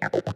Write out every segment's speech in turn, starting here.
Wow.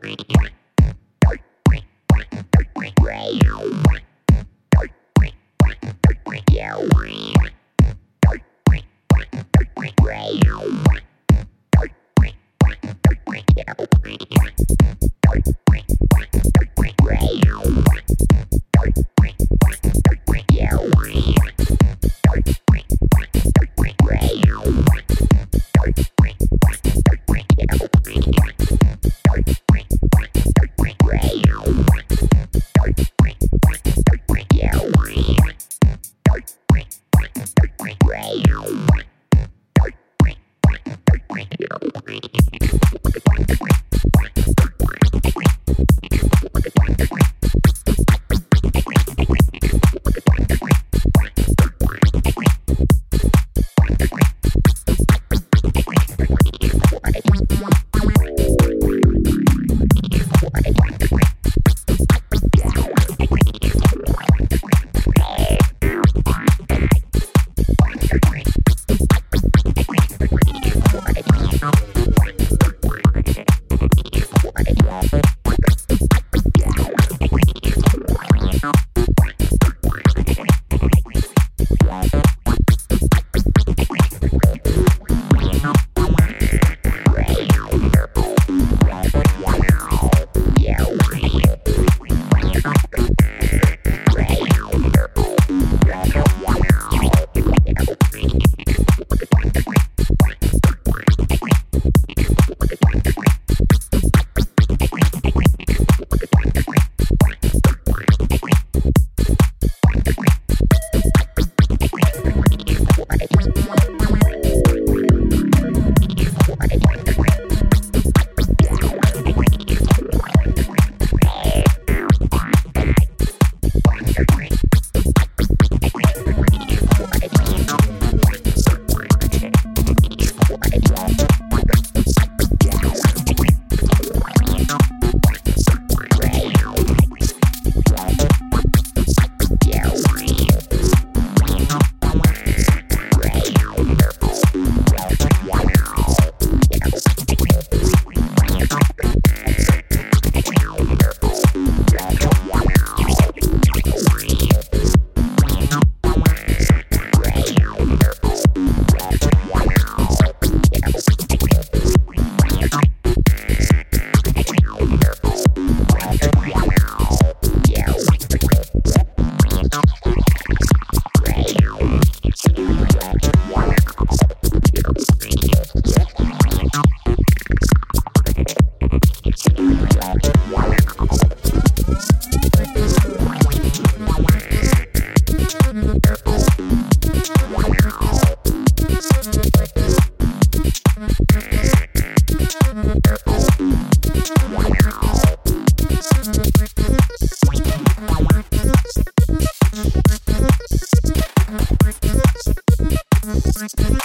何?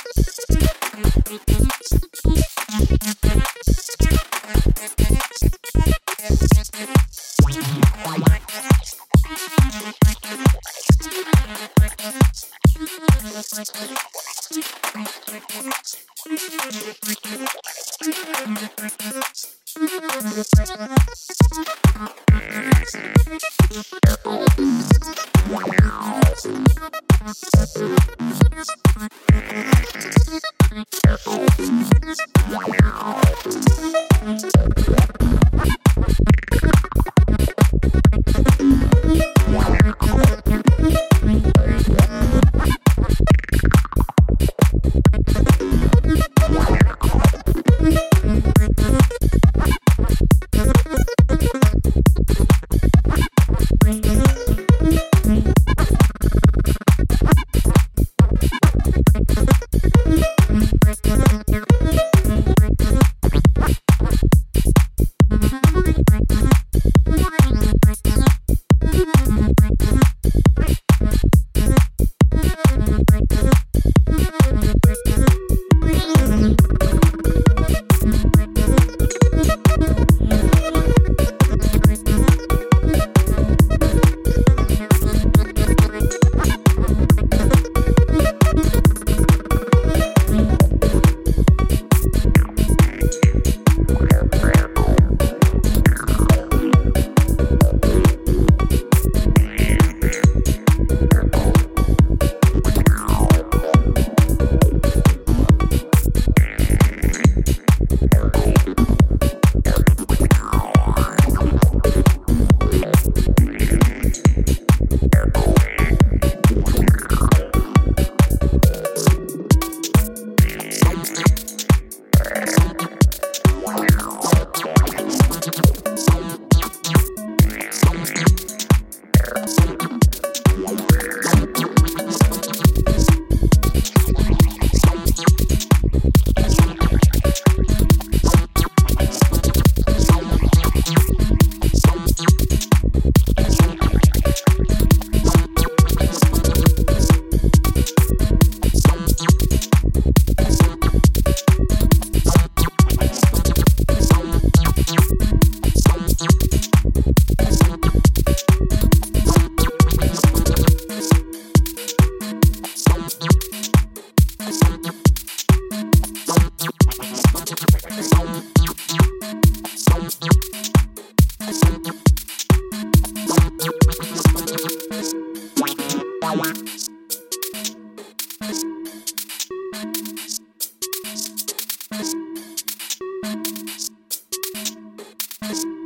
Podcast.